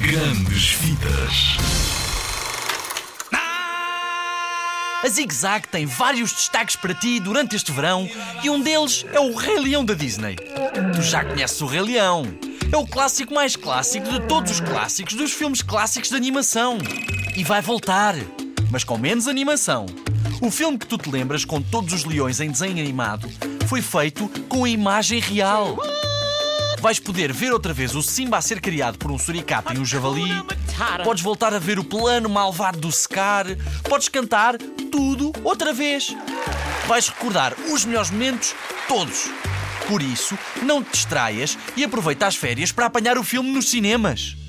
Grandes Vidas. A Zig Zag tem vários destaques para ti durante este verão e um deles é o Rei Leão da Disney. Tu já conheces o Rei Leão. É o clássico mais clássico de todos os clássicos dos filmes clássicos de animação. E vai voltar, mas com menos animação. O filme que tu te lembras com todos os leões em desenho animado foi feito com a imagem real. Vais poder ver outra vez o Simba a ser criado por um suricato e um javali. Podes voltar a ver o plano malvado do Scar. Podes cantar tudo outra vez. Vais recordar os melhores momentos todos. Por isso, não te distraias e aproveita as férias para apanhar o filme nos cinemas.